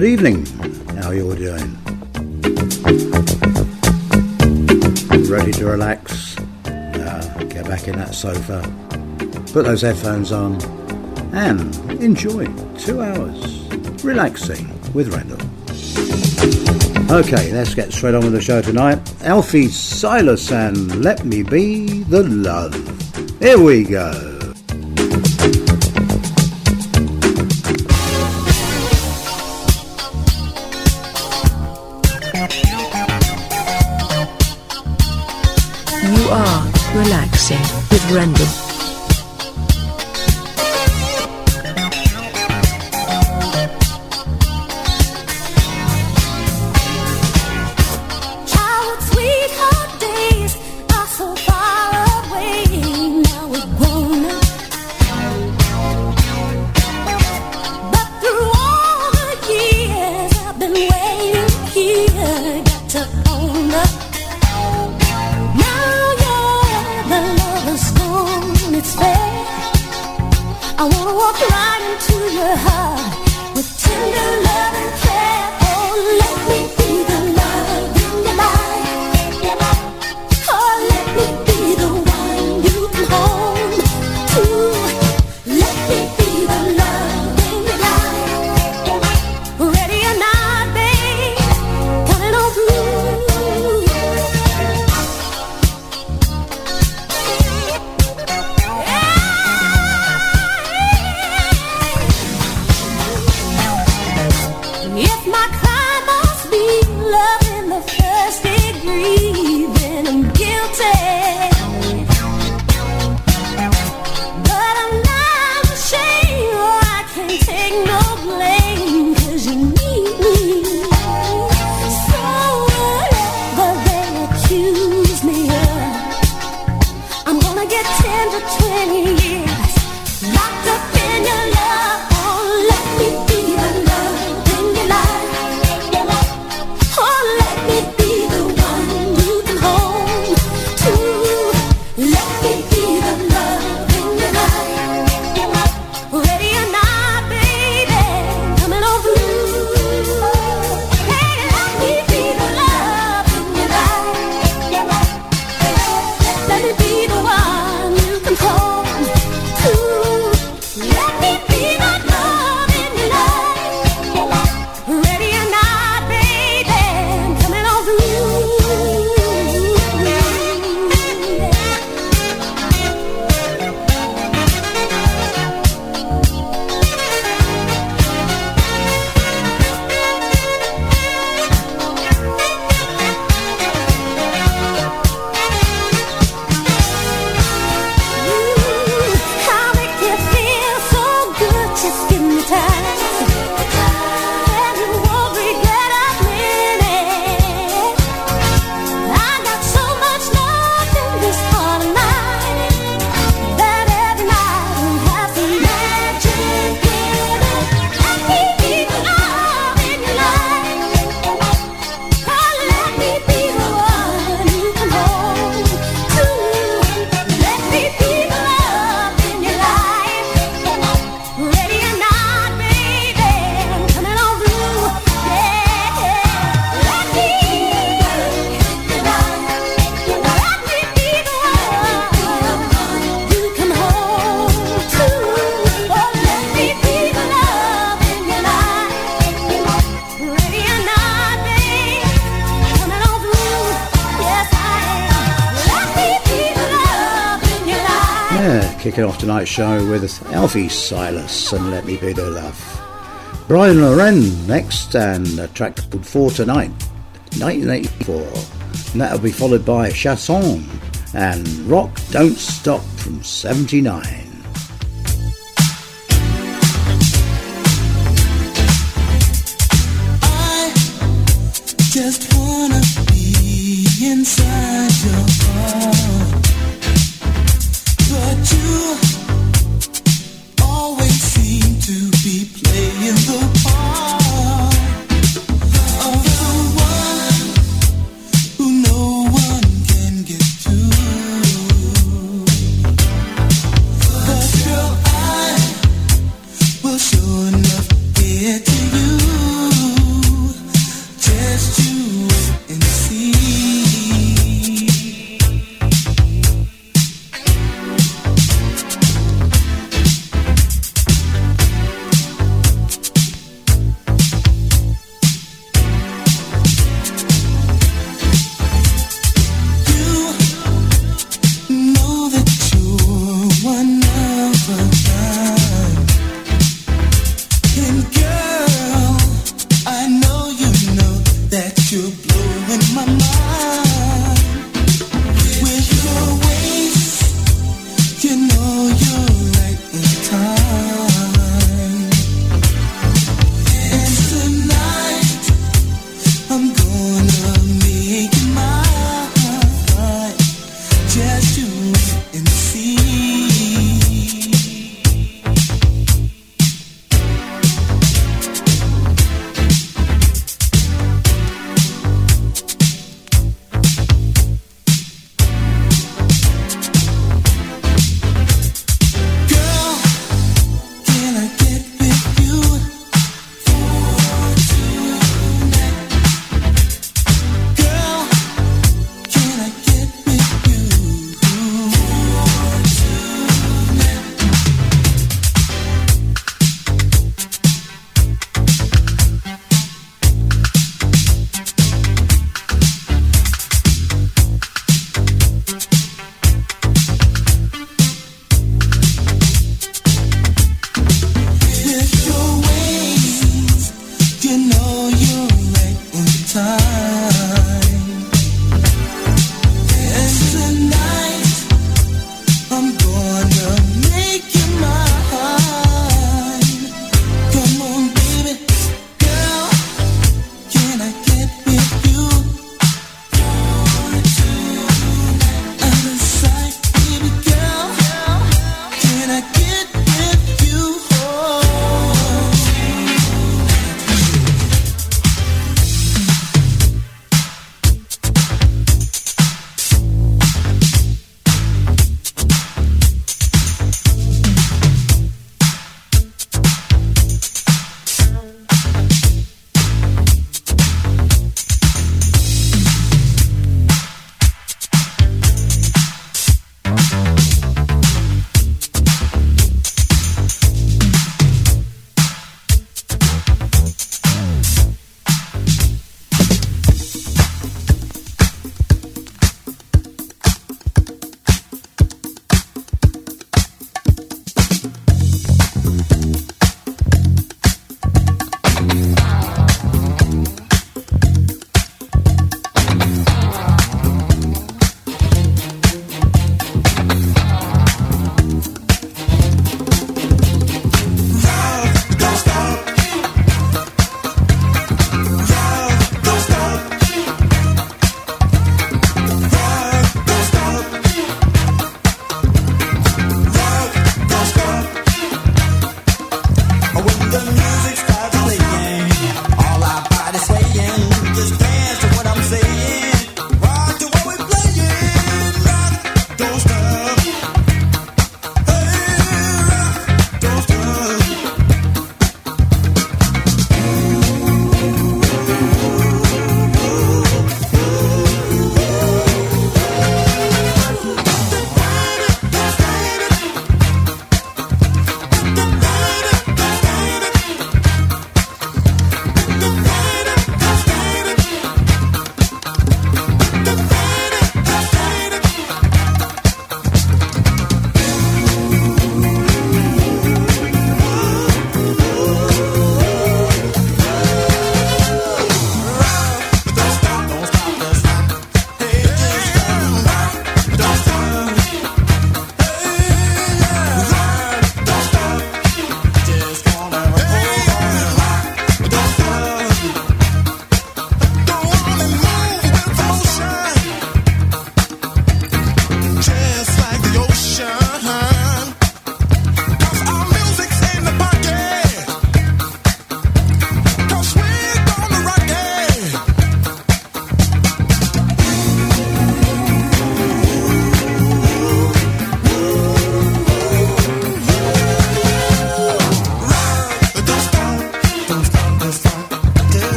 good evening. How you all doing? Ready to relax? Uh, get back in that sofa, put those headphones on, and enjoy two hours relaxing with Randall. Okay, let's get straight on with the show tonight. Alfie Silas and Let Me Be the Love. Here we go. With Rendell. Tonight's show with Alfie Silas and Let Me Be the Love. Brian Loren next and a track called For Tonight, 1984. And that'll be followed by Chasson and Rock Don't Stop from 79.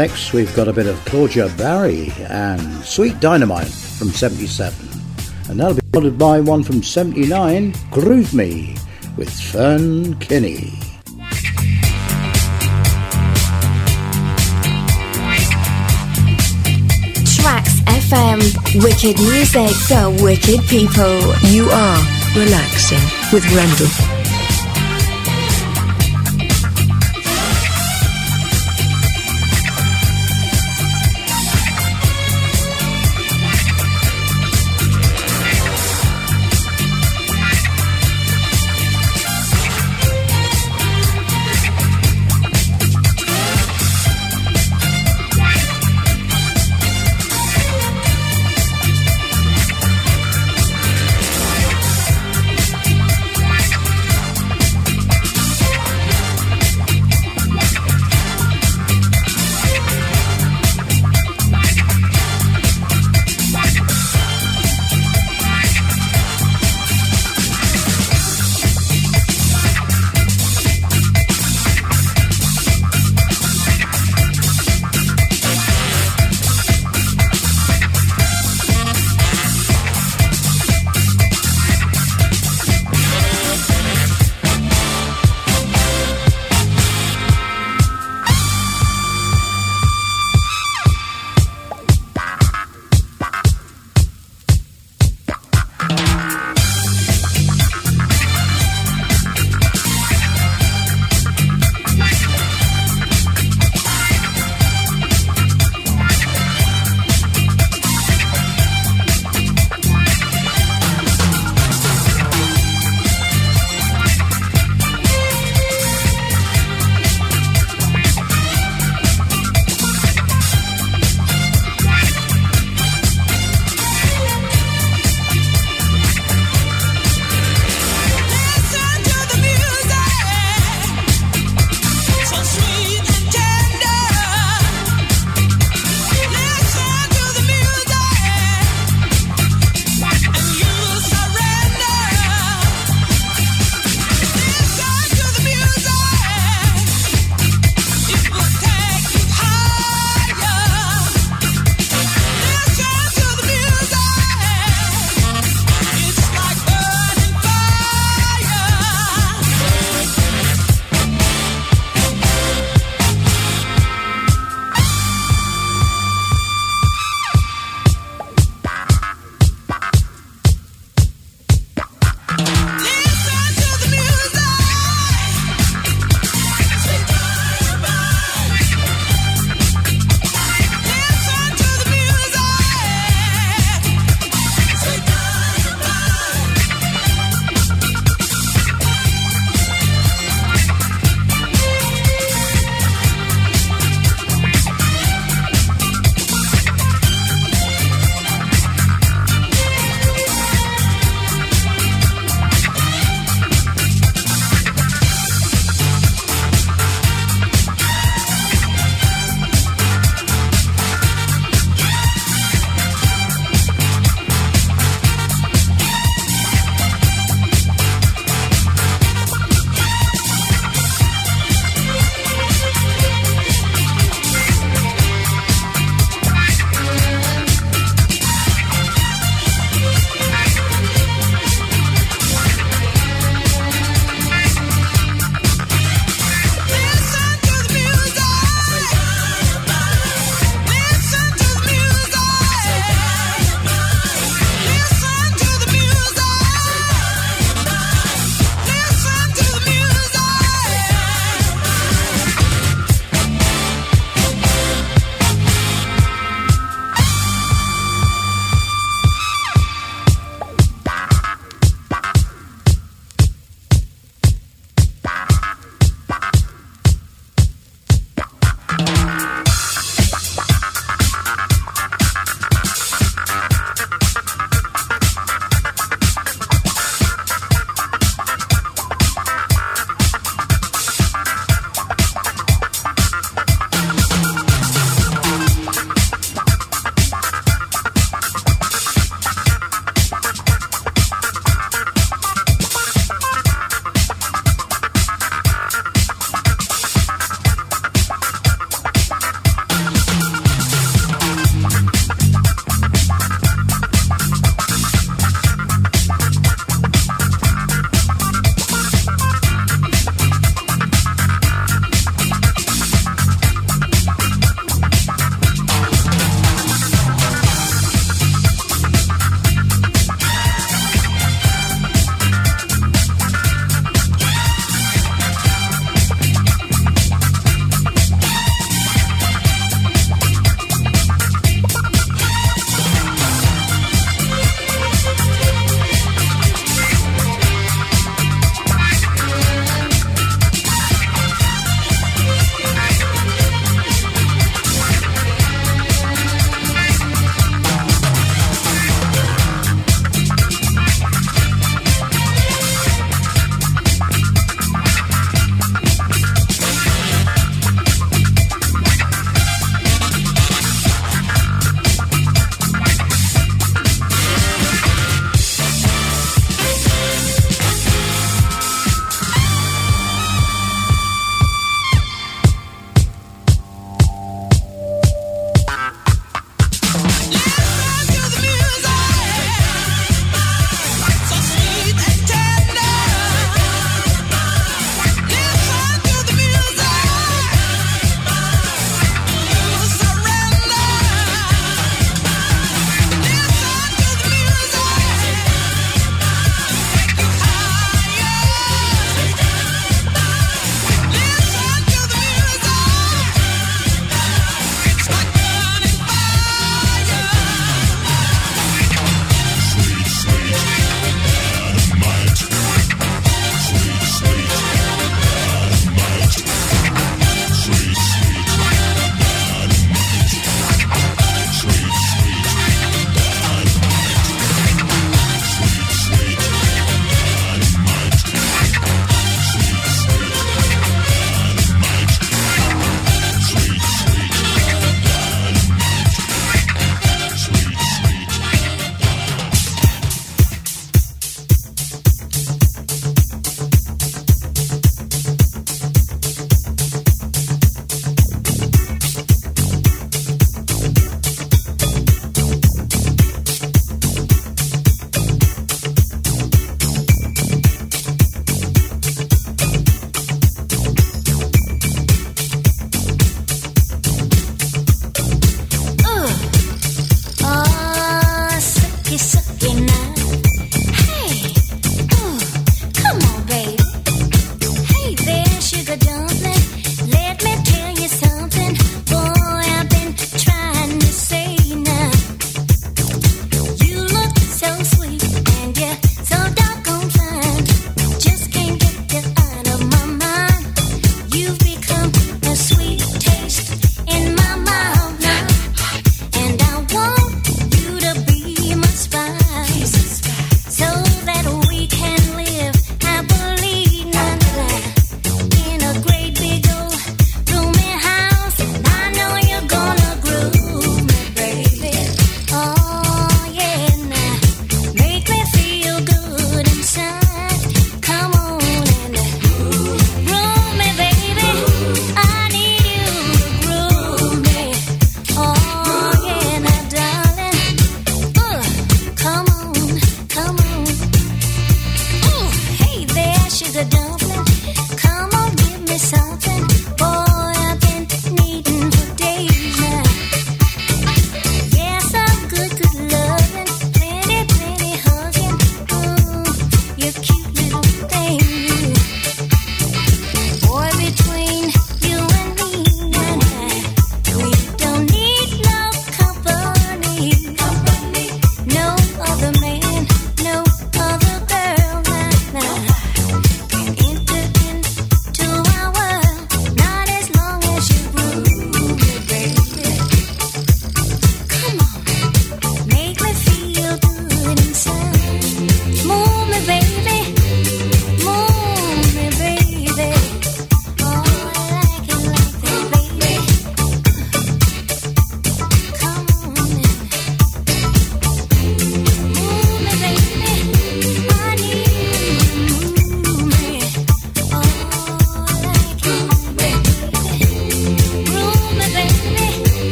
Next we've got a bit of Claudia Barry and Sweet Dynamite from 77. And that'll be followed by one from 79, Groove Me, with Fern Kinney. Tracks FM. Wicked music for wicked people. You are relaxing with Rendell.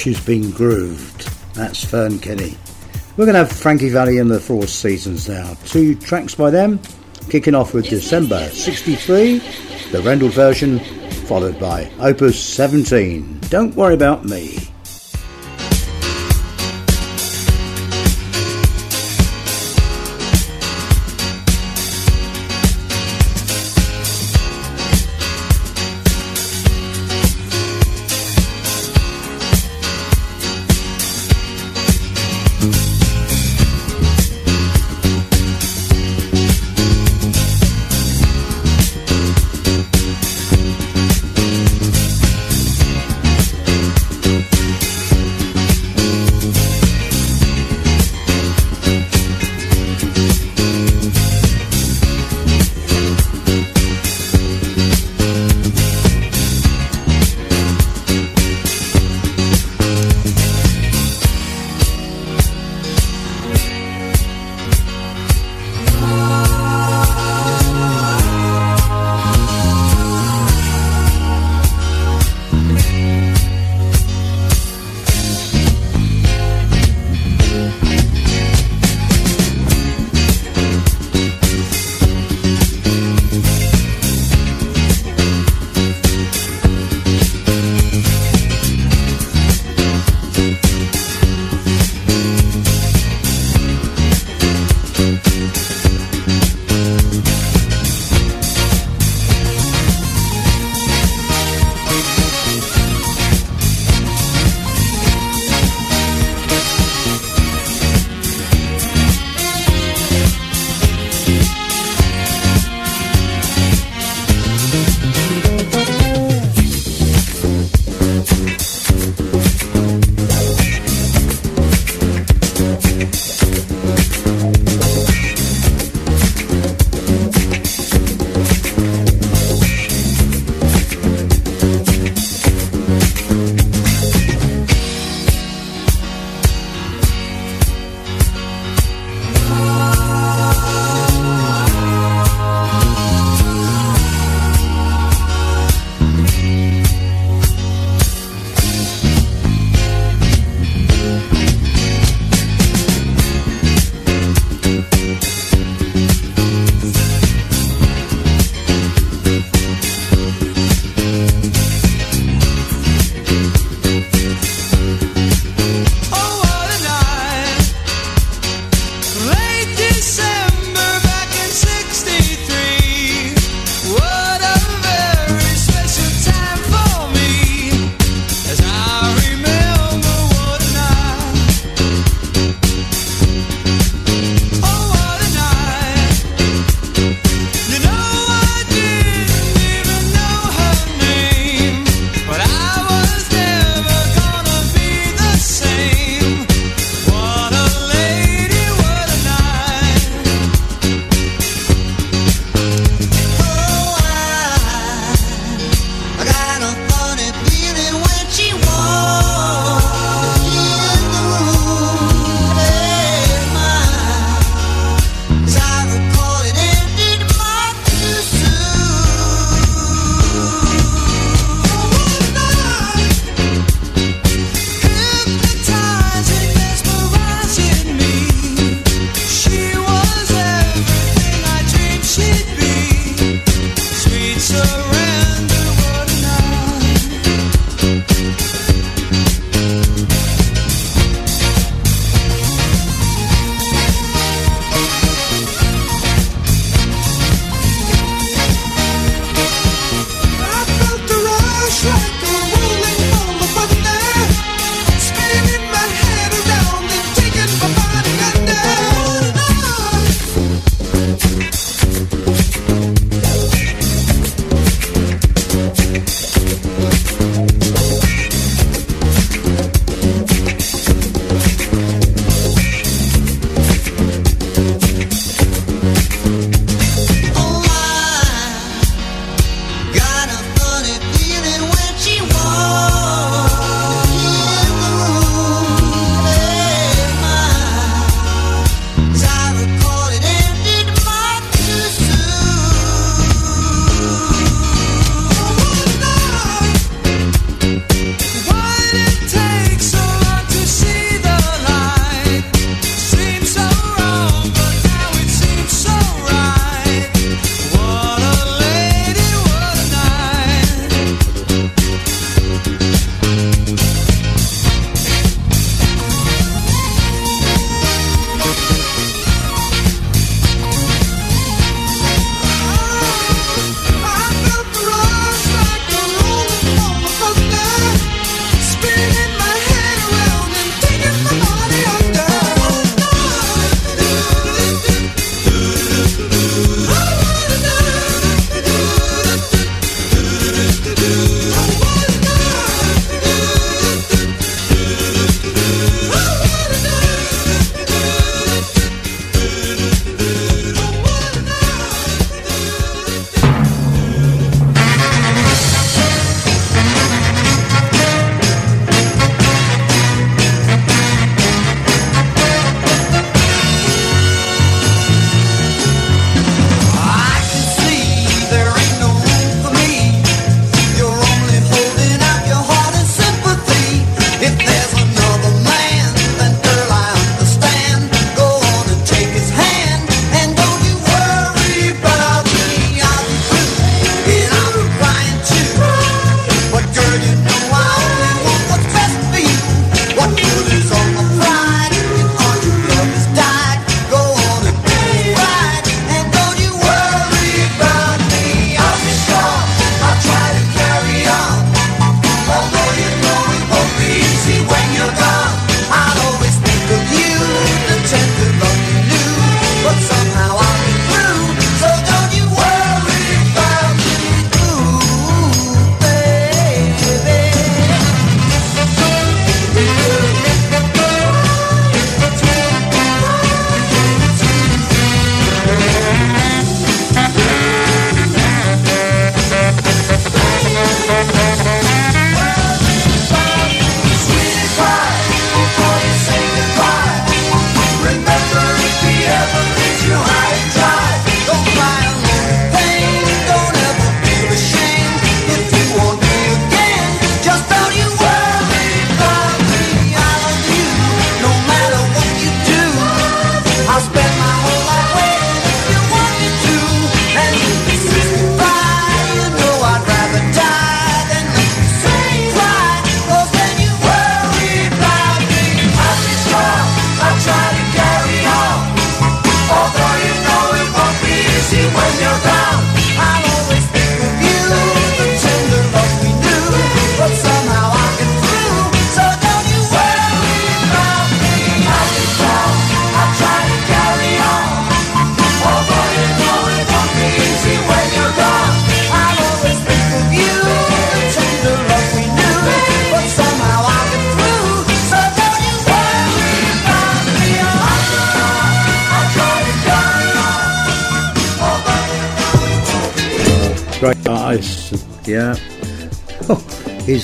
She's been grooved. That's Fern Kinney. We're going to have Frankie Valli and the Four Seasons now. Two tracks by them, kicking off with December 63, the Rendell version, followed by Opus 17. Don't worry about me.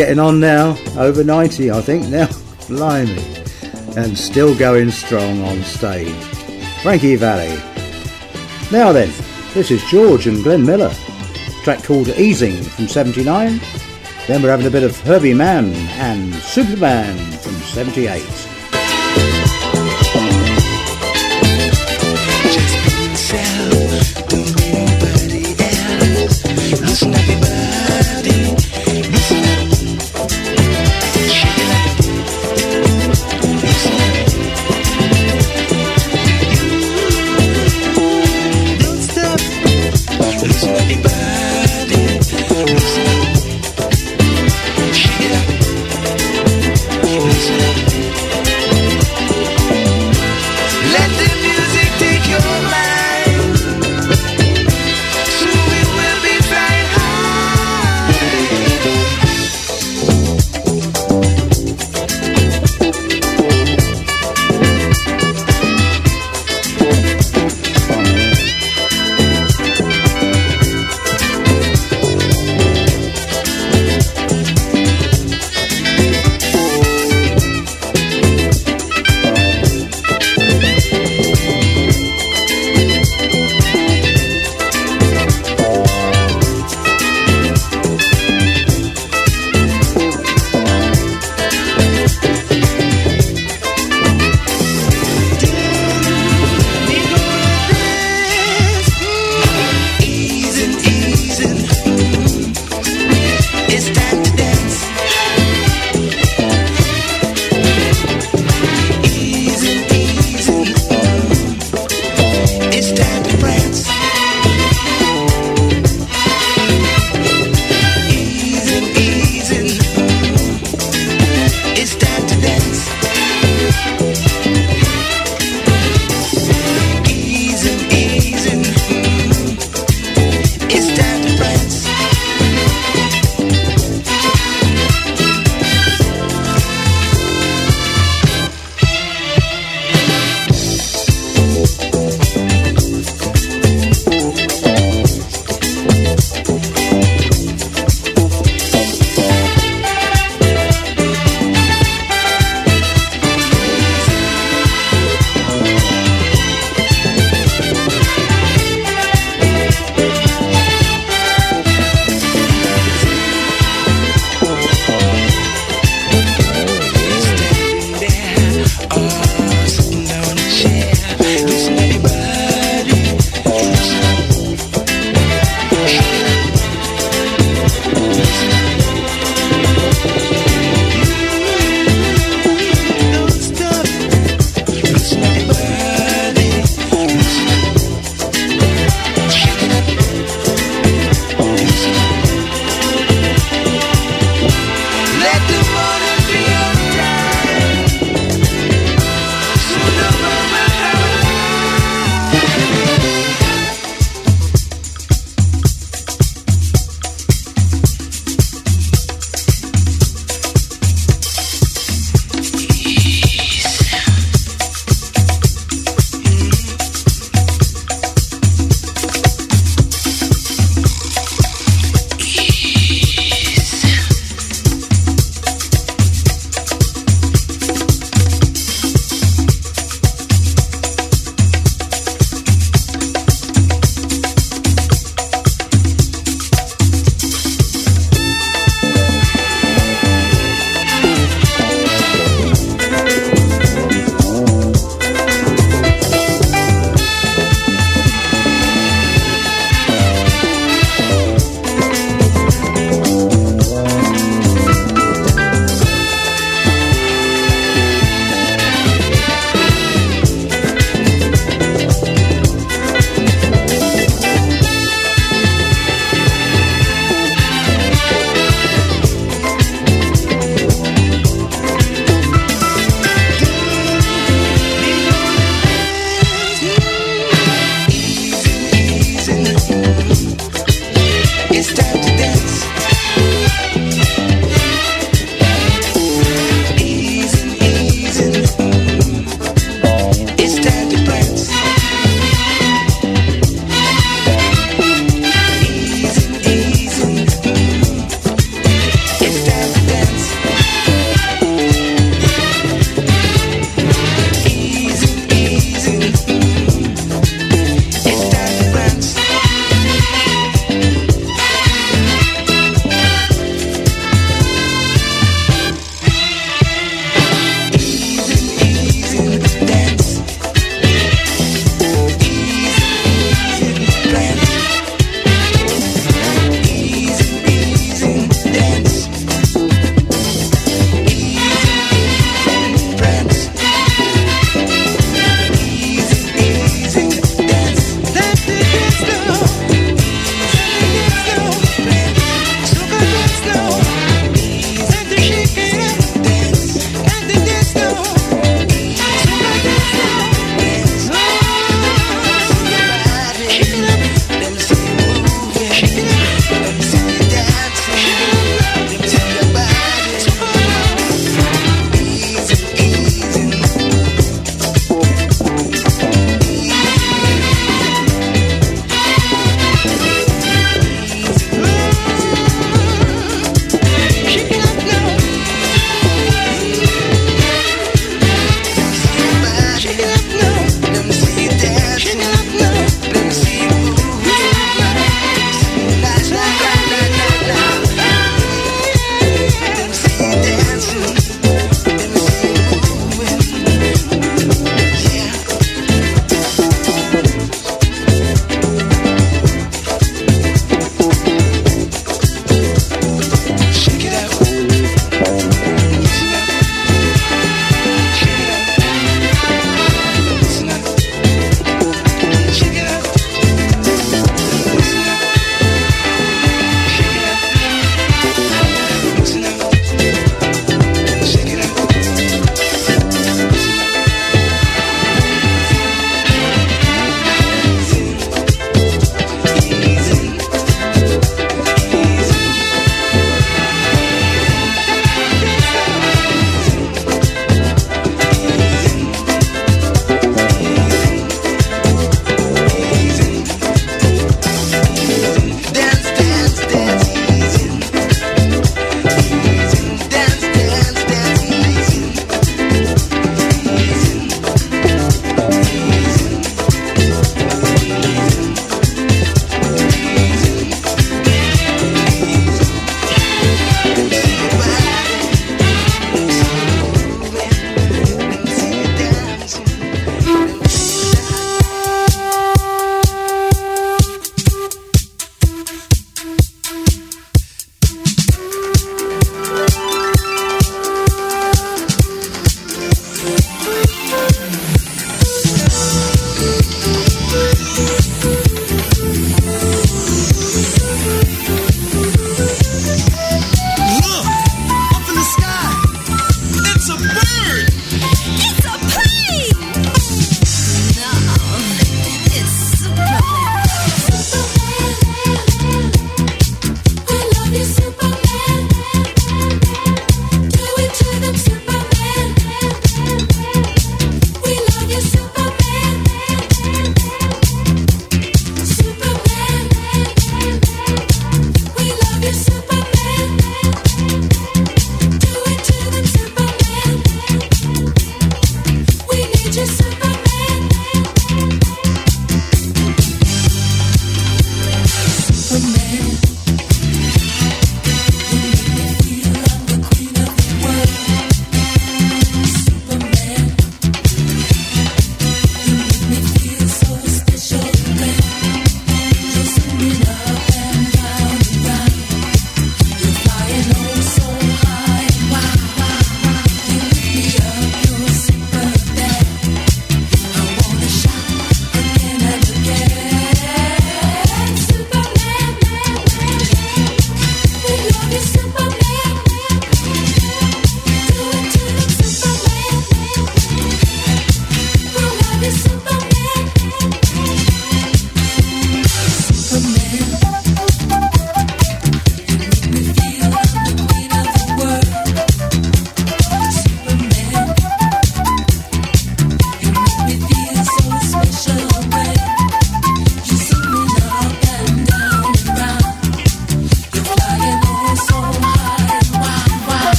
Getting on now, over 90, I think now. Blimey. And still going strong on stage. Frankie Valli. Now then, this is George and Glenn Miller. Track called Easing from 79. Then we're having a bit of Herbie Mann and Superman from 78.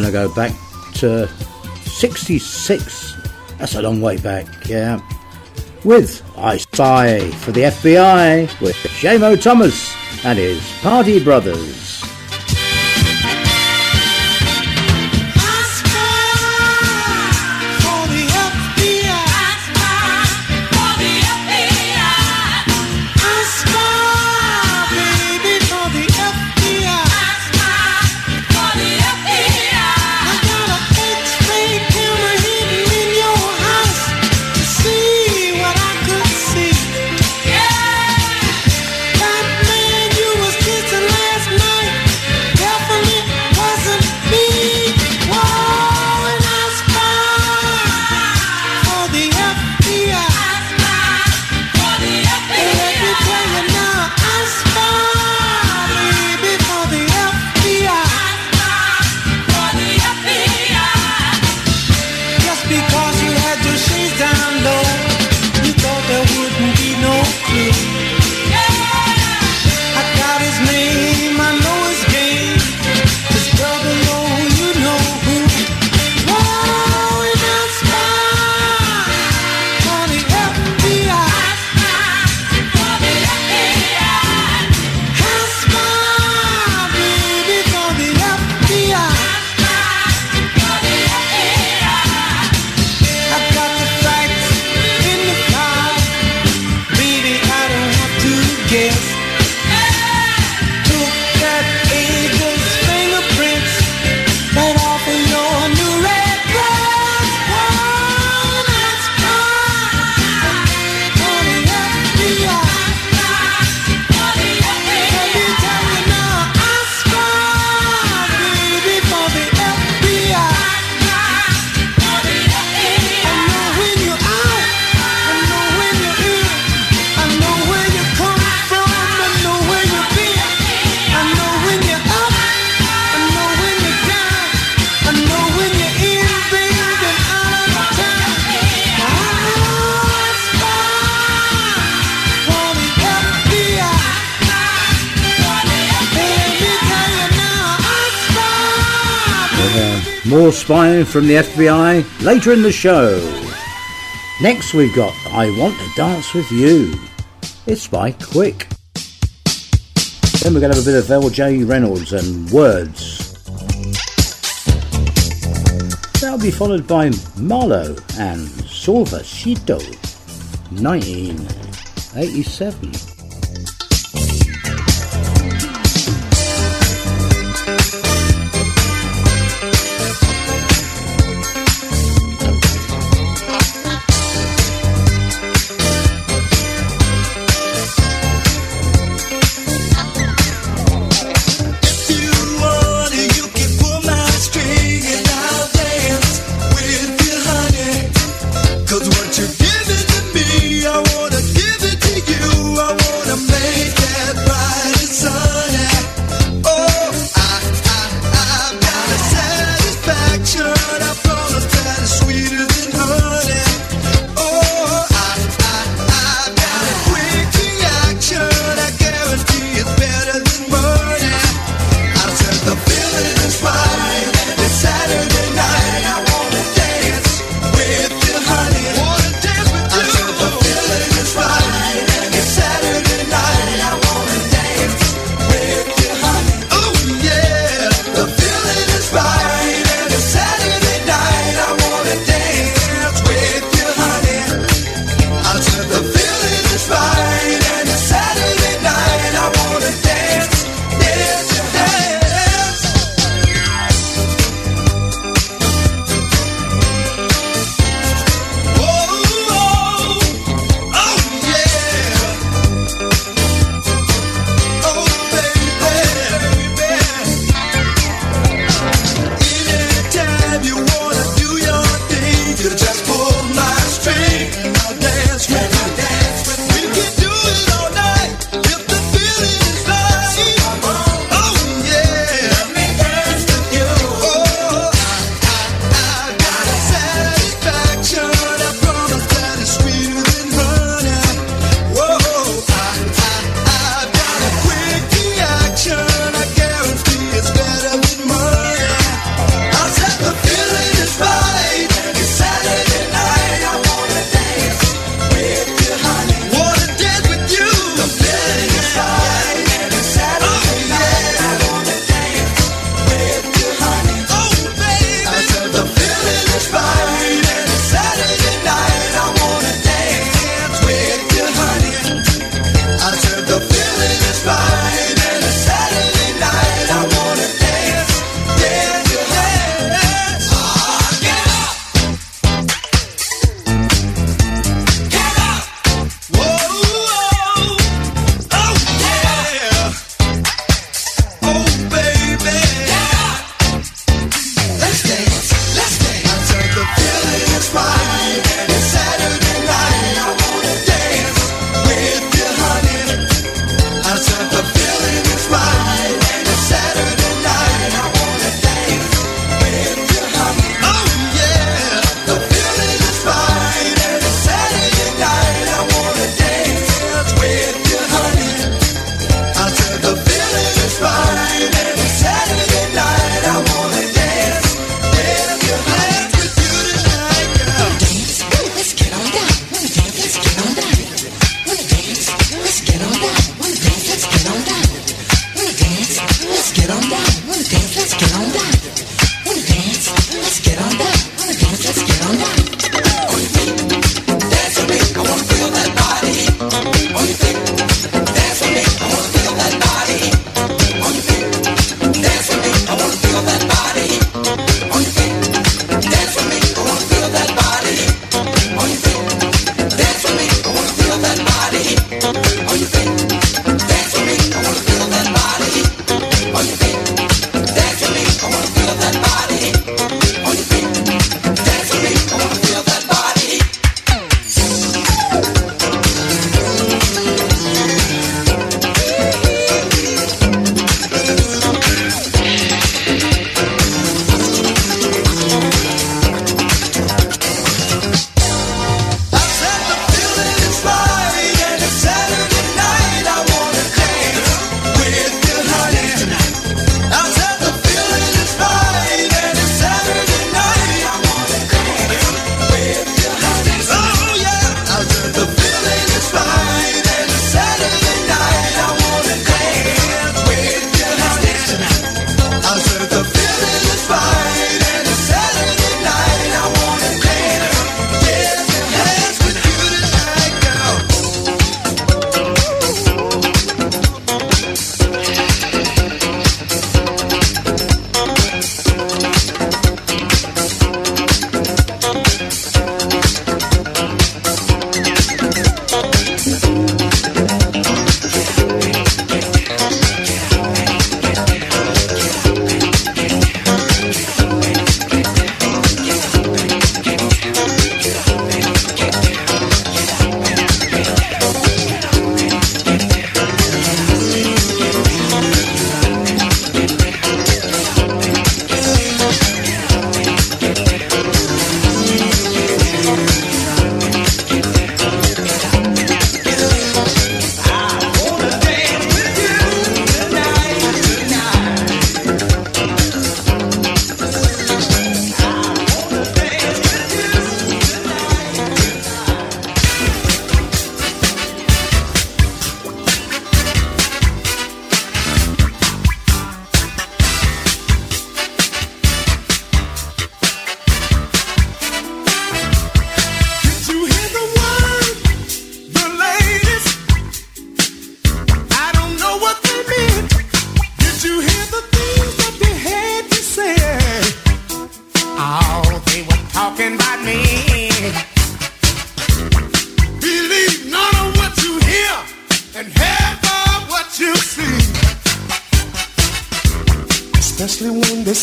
Going to go back to 66. That's a long way back, yeah. With I Spy for the FBI with Jamo Thomas and his Party Brothers. More spying from the FBI later in the show. Next we've got I Want to Dance With You. It's by Quick. Then we're going to have a bit of LJ Reynolds and Words. That'll be followed by Malo and Suavecito 1987.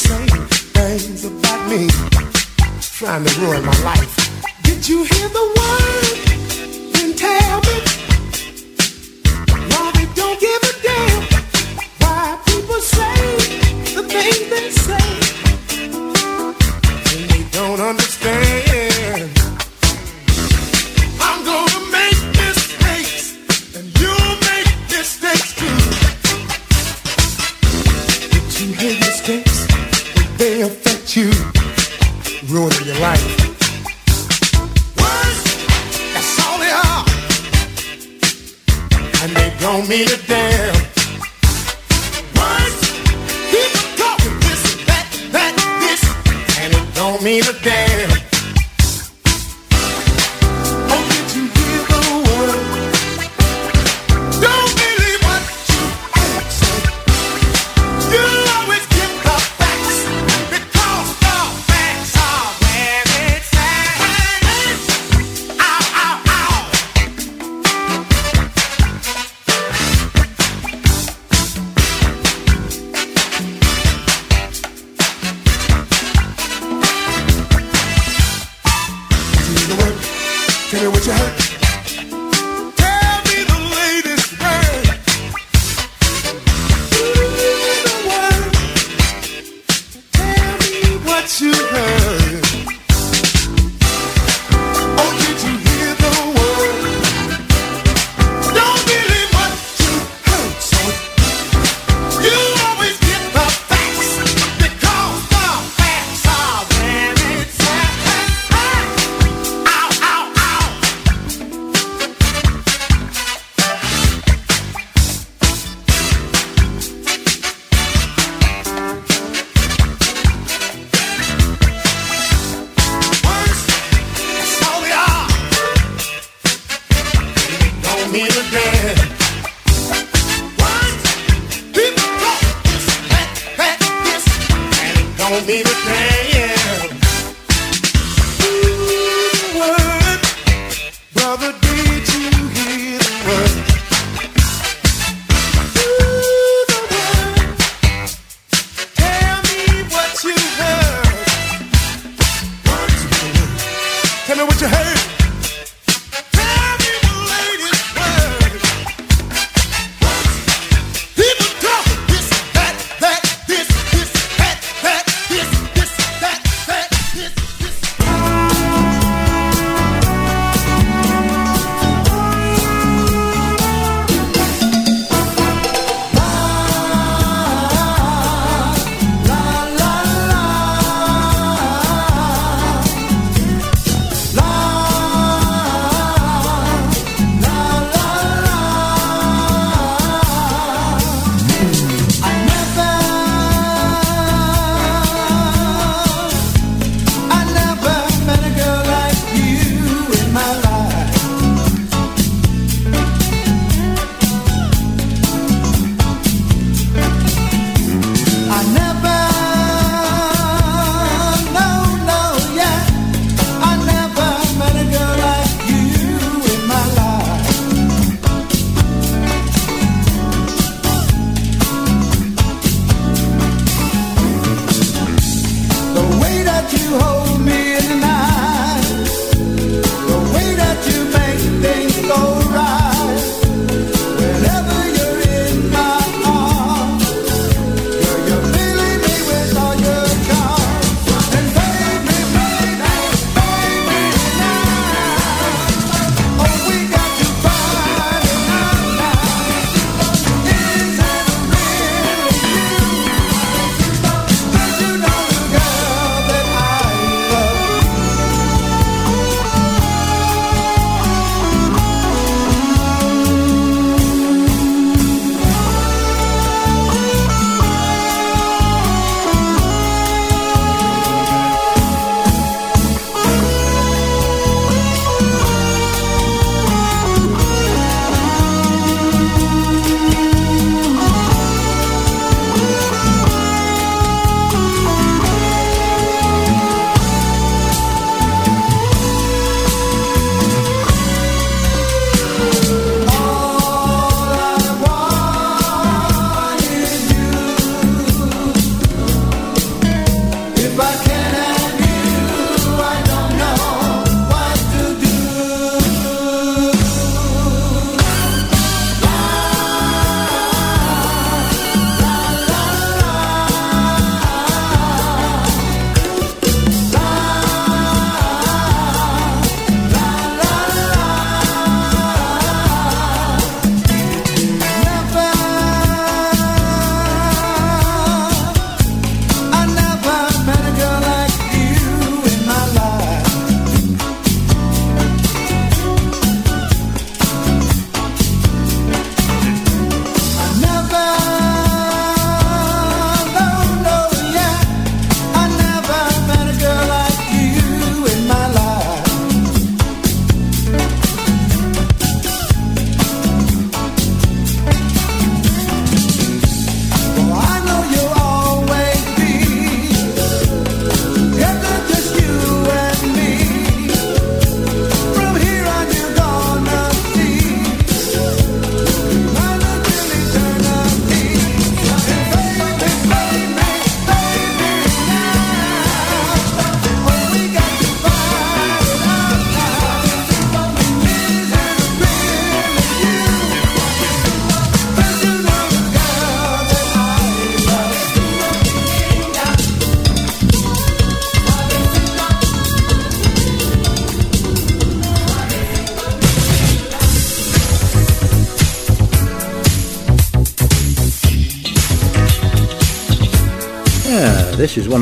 say things about me, trying to ruin my life. Did you hear the word? Then tell me why they don't give a damn. Why people say the things they say.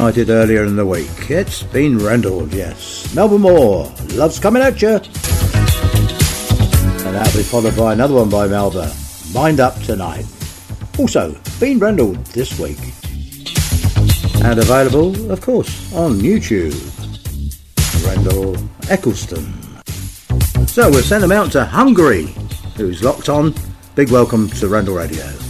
Earlier in the week. It's been rendled, yes. Melba Moore, love's coming at you. And that'll be followed by another one by Melba, Mind Up Tonight. Also, been rendled this week. And available, of course, on YouTube. Randall Eccleston. So we'll send them out to Hungary, who's locked on. Big welcome to Randall Radio.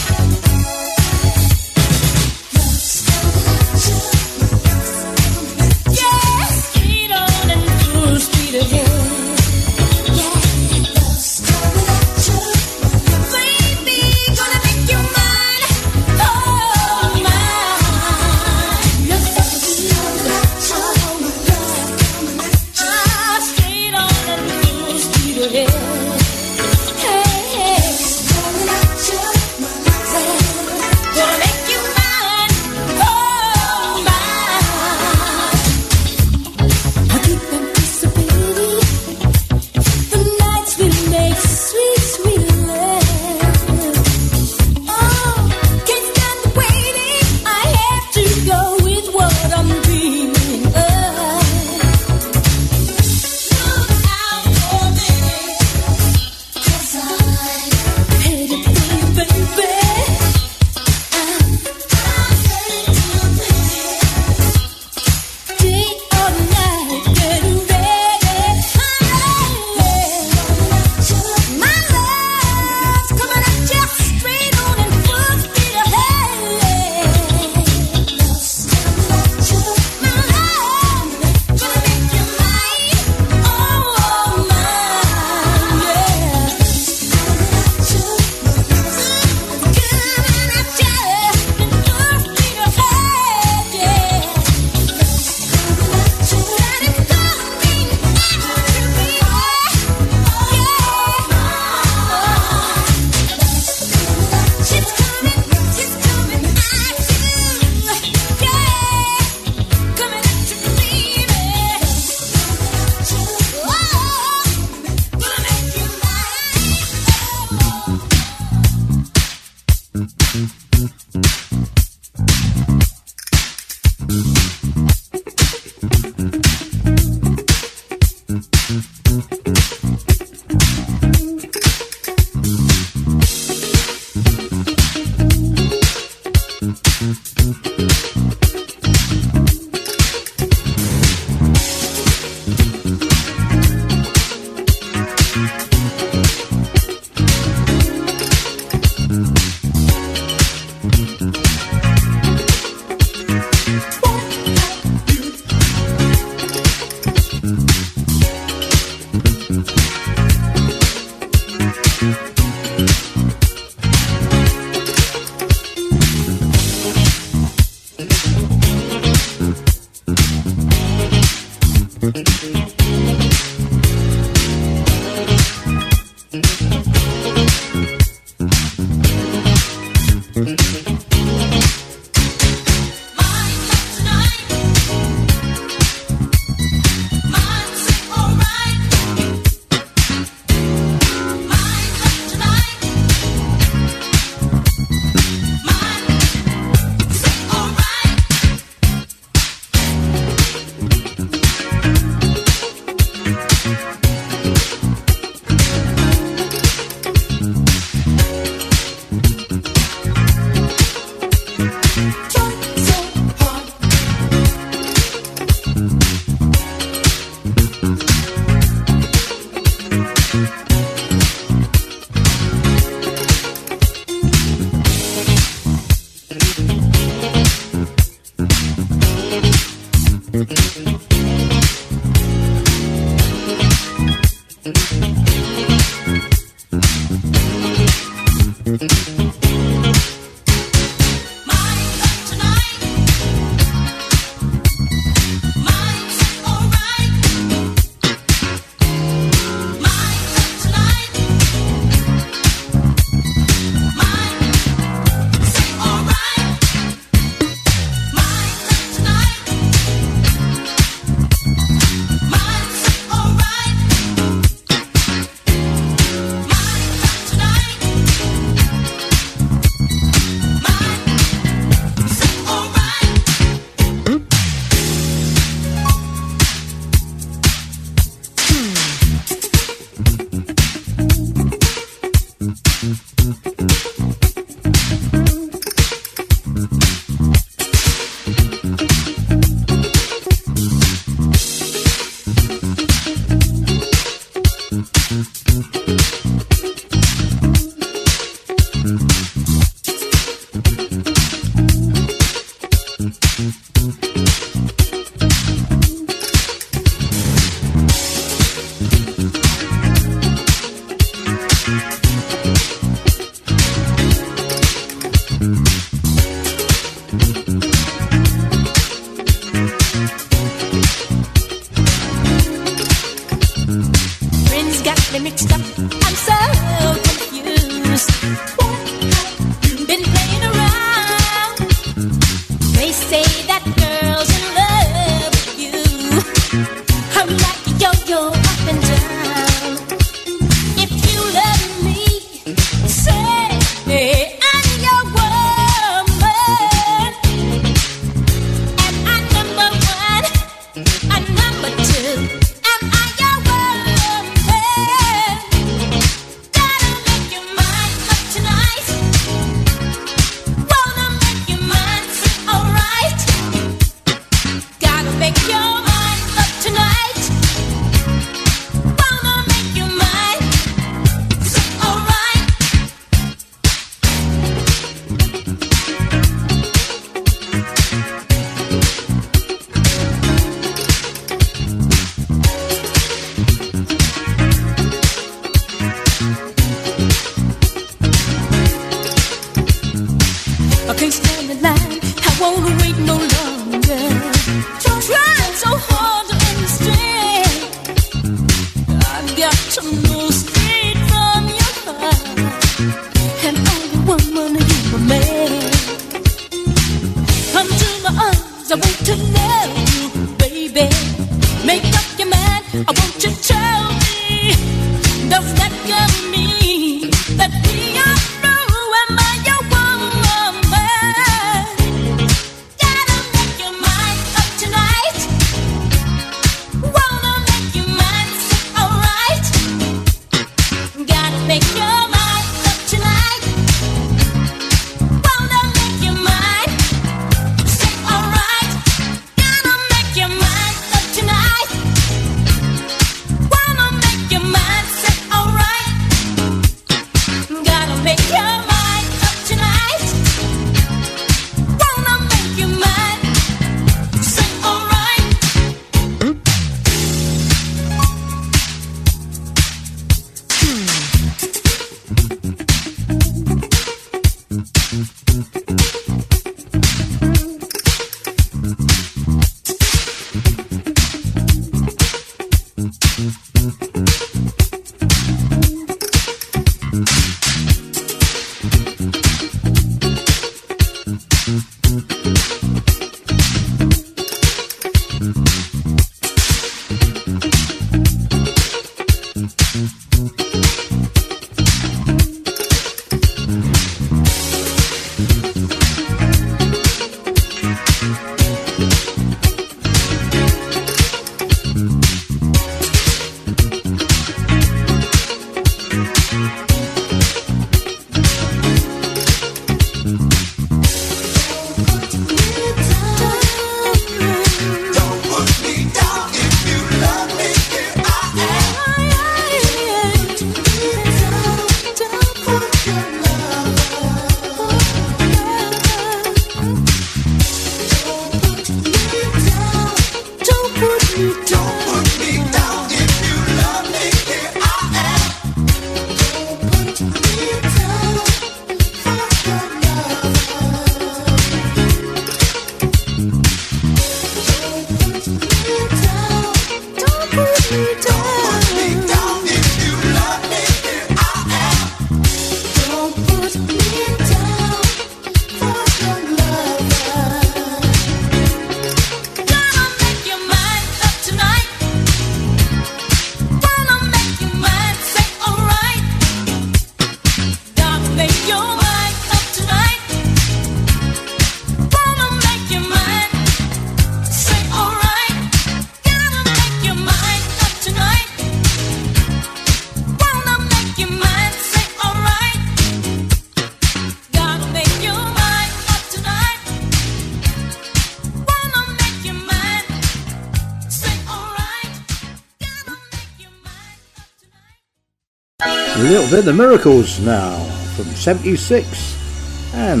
They're the Miracles now from 76. And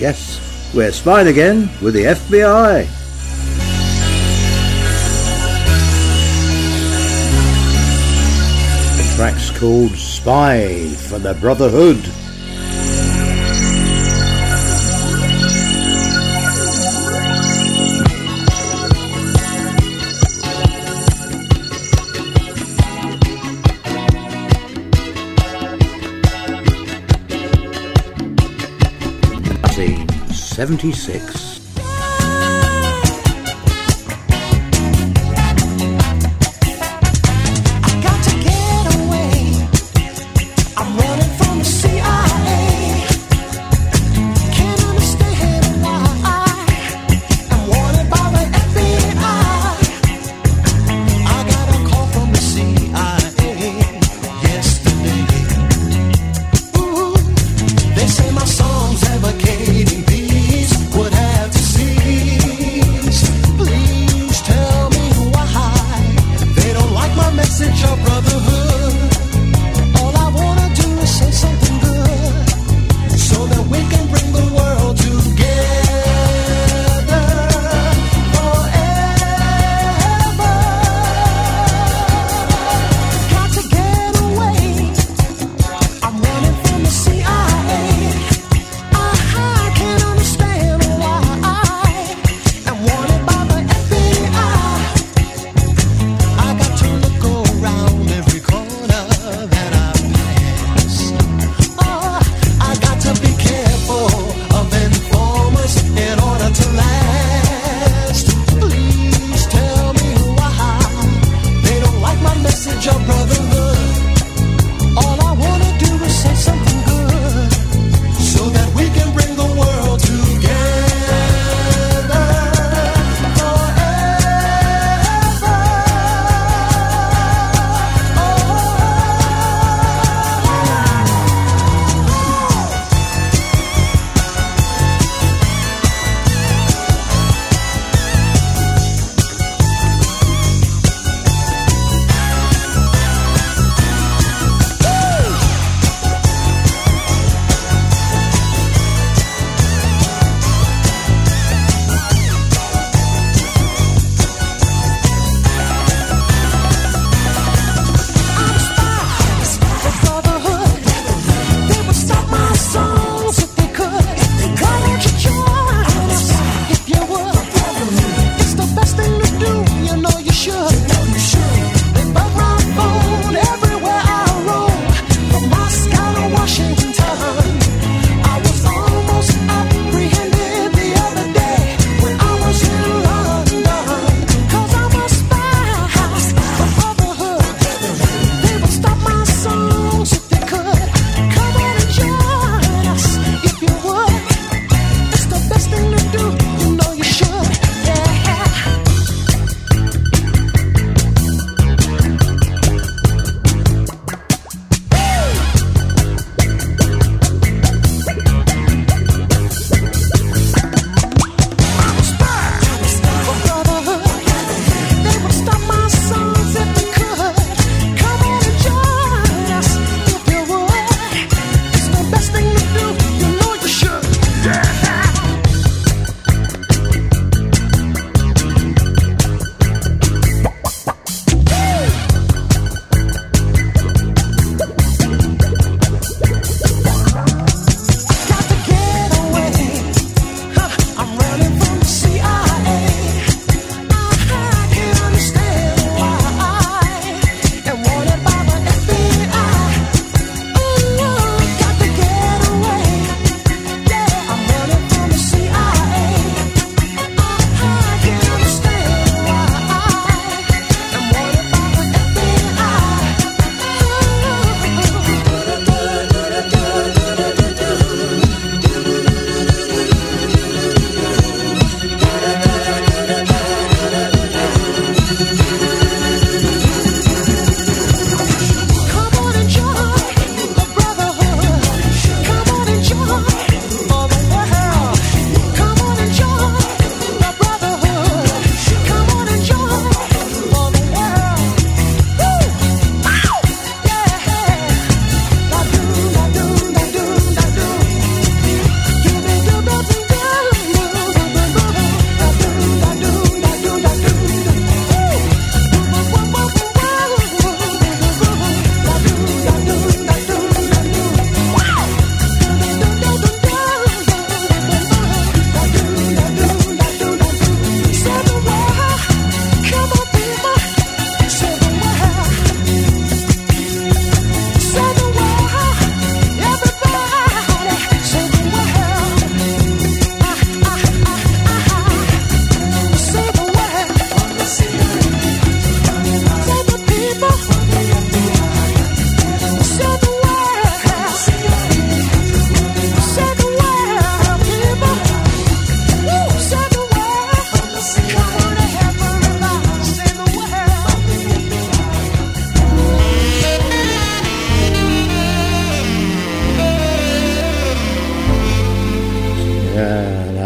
yes, we're spying again with the FBI. The track's called Spy for the Brotherhood. 1976.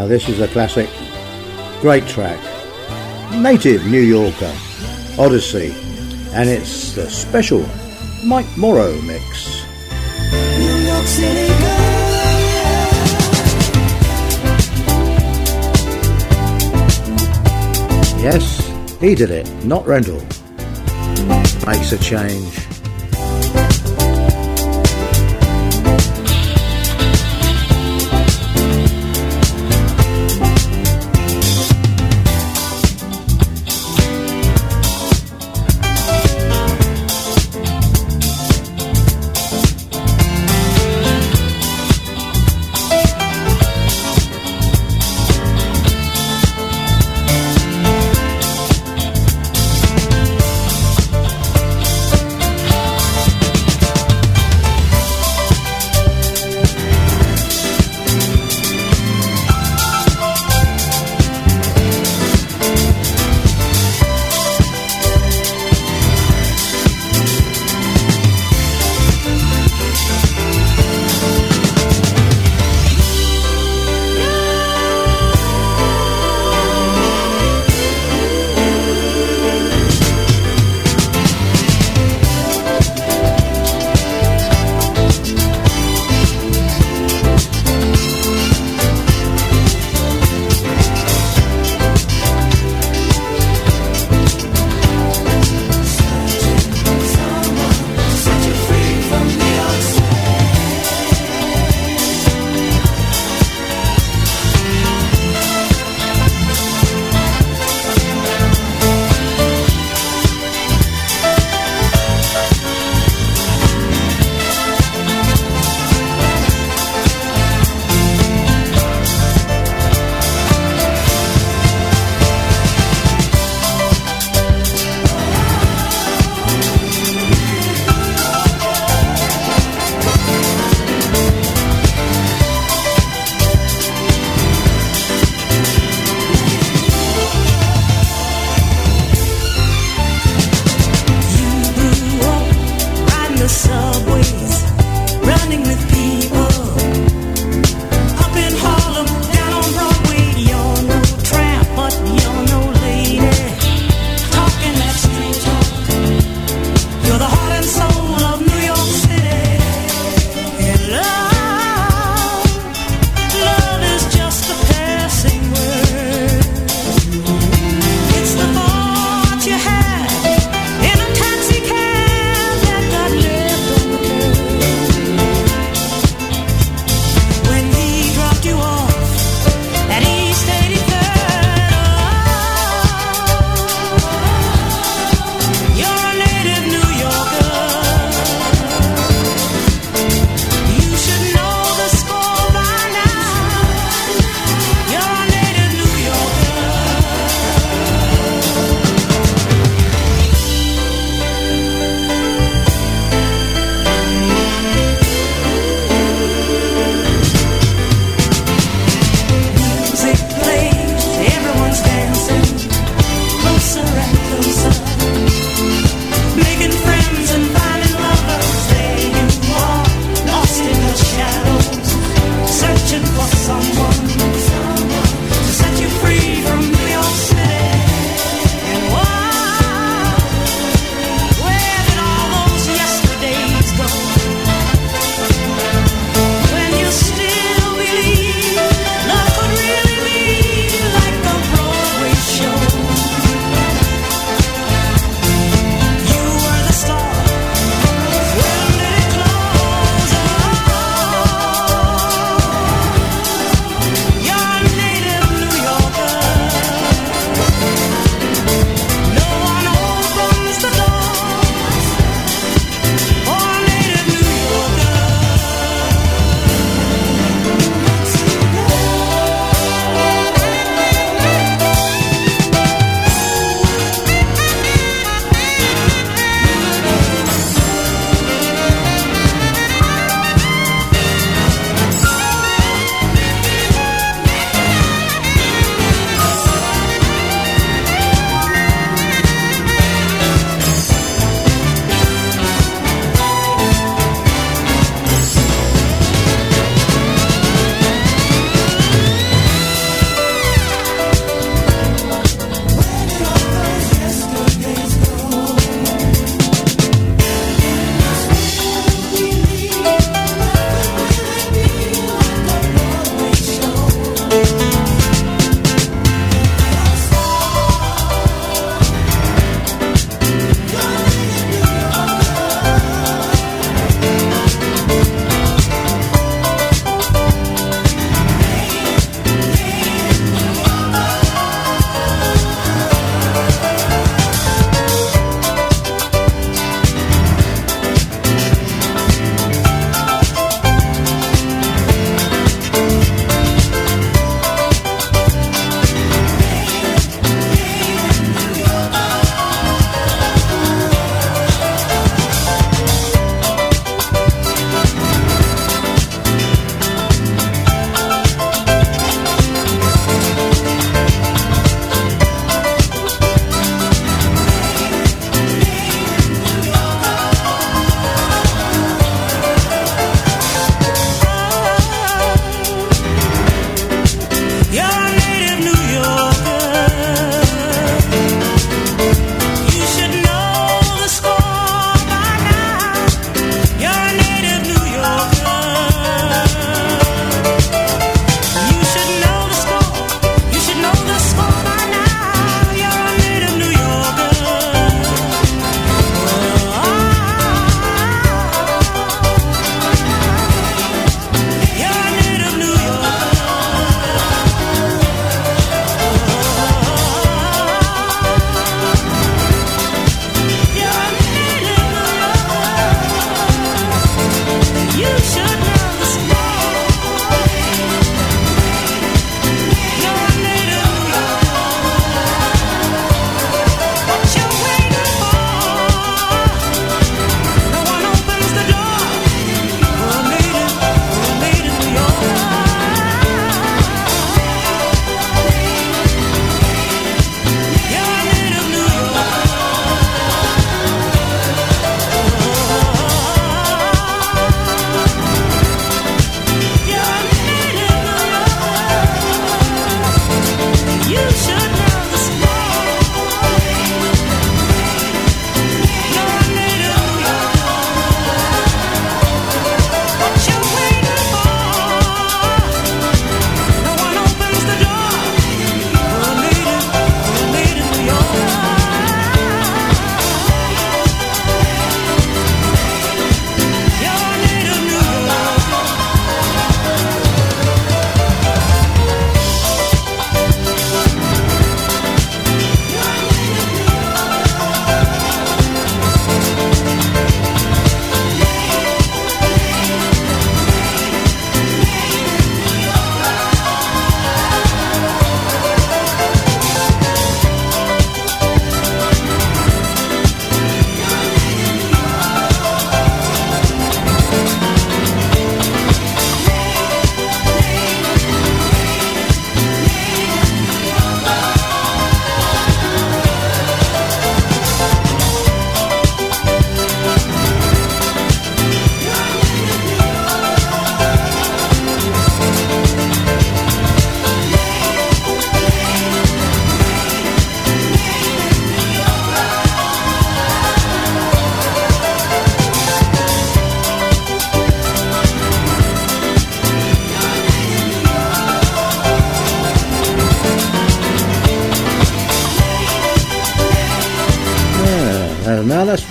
This is a classic, great track. Native New Yorker, Odyssey, and it's the special Mike Morrow mix. New York City girl. Yes, he did it, not Rendell. Makes a change.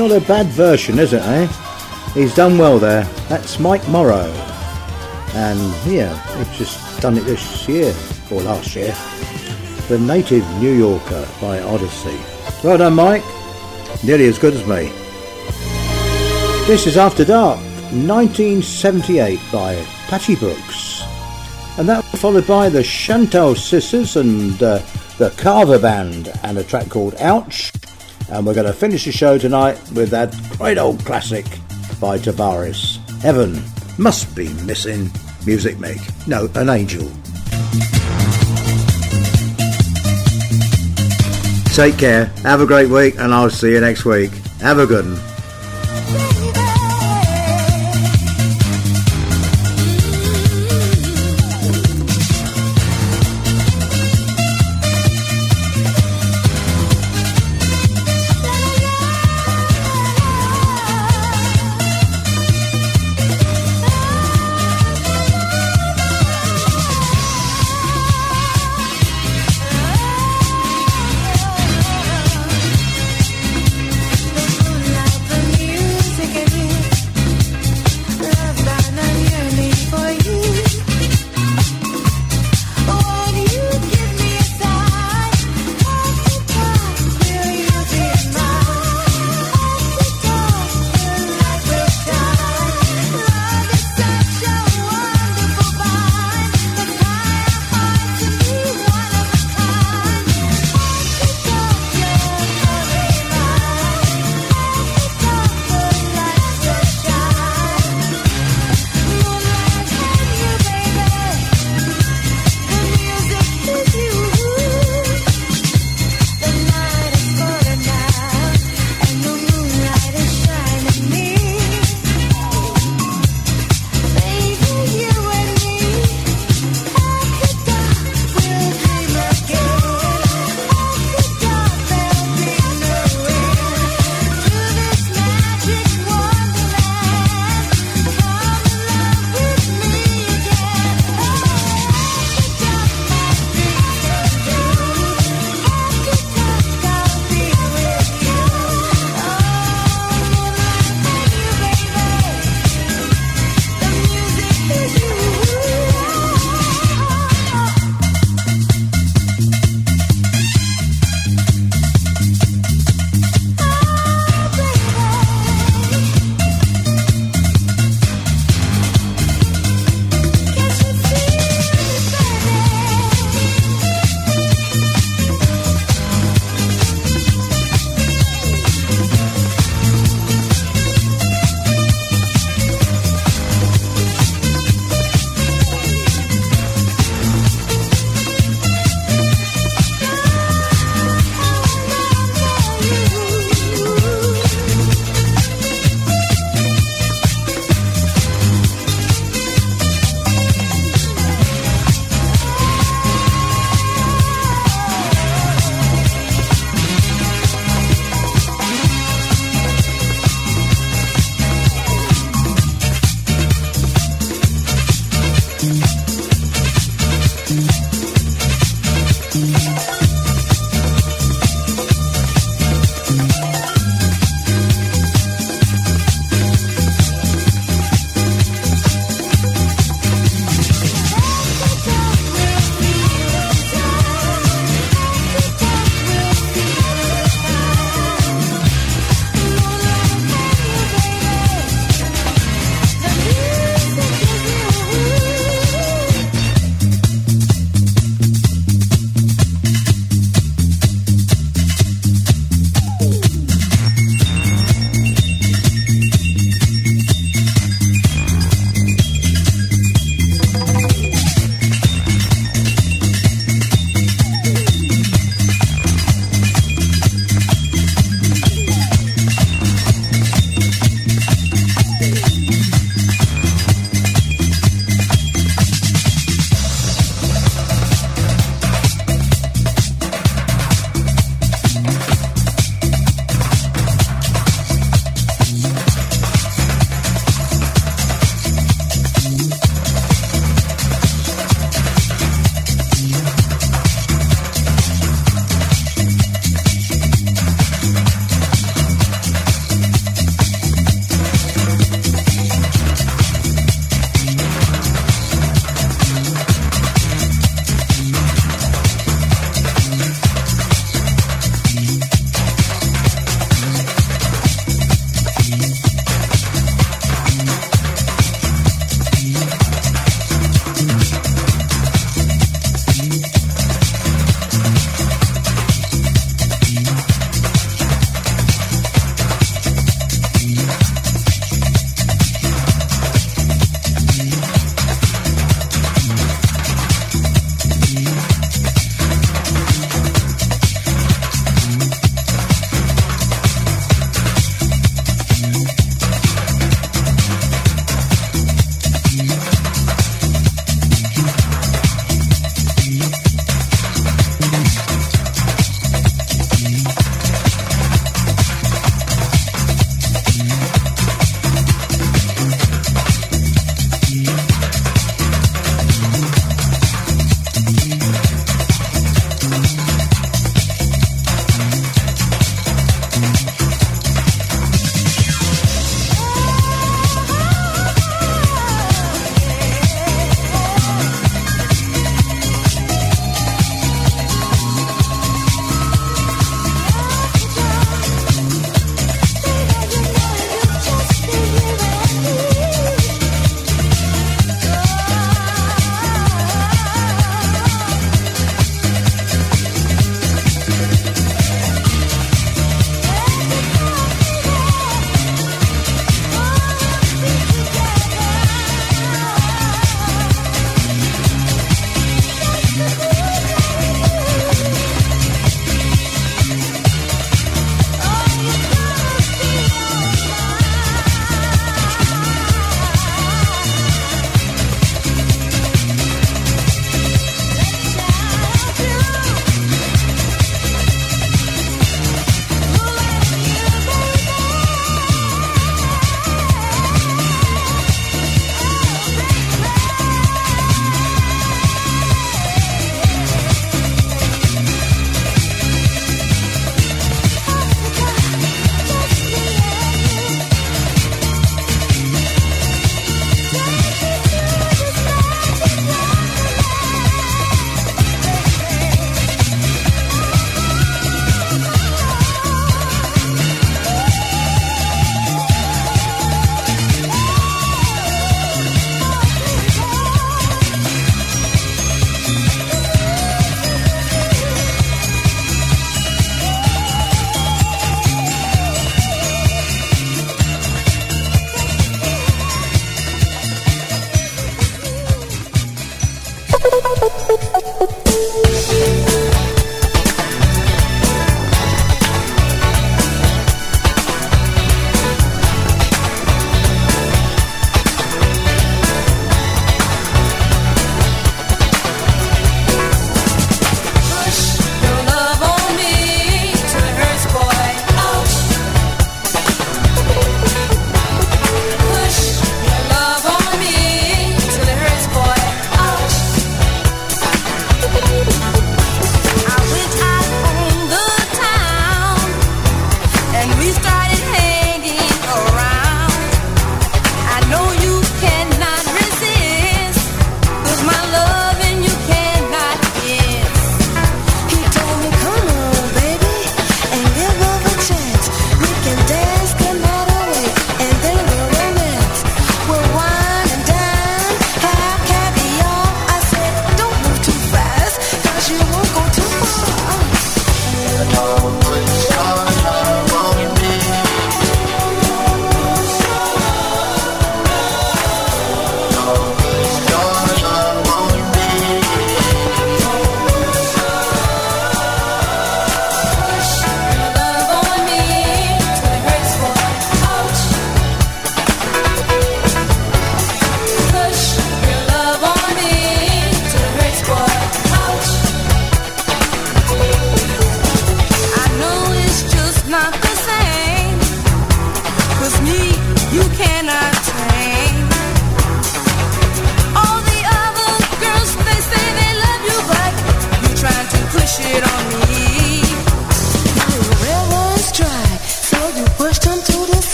Not a bad version, is it, eh? He's done well there. That's Mike Morrow. And yeah, he's just done it this year, or last year. The Native New Yorker by Odyssey. Well done, Mike. Nearly as good as me. This is After Dark, 1978 by Pattie Brooks. And that was followed by the Chantal Sisters and uh, the Carver Band and a track called Ouch. And we're going to finish the show tonight with that great old classic by Tavares. Heaven must be missing music make. No, an angel. Take care, have a great week, and I'll see you next week. Have a good one.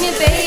me, baby.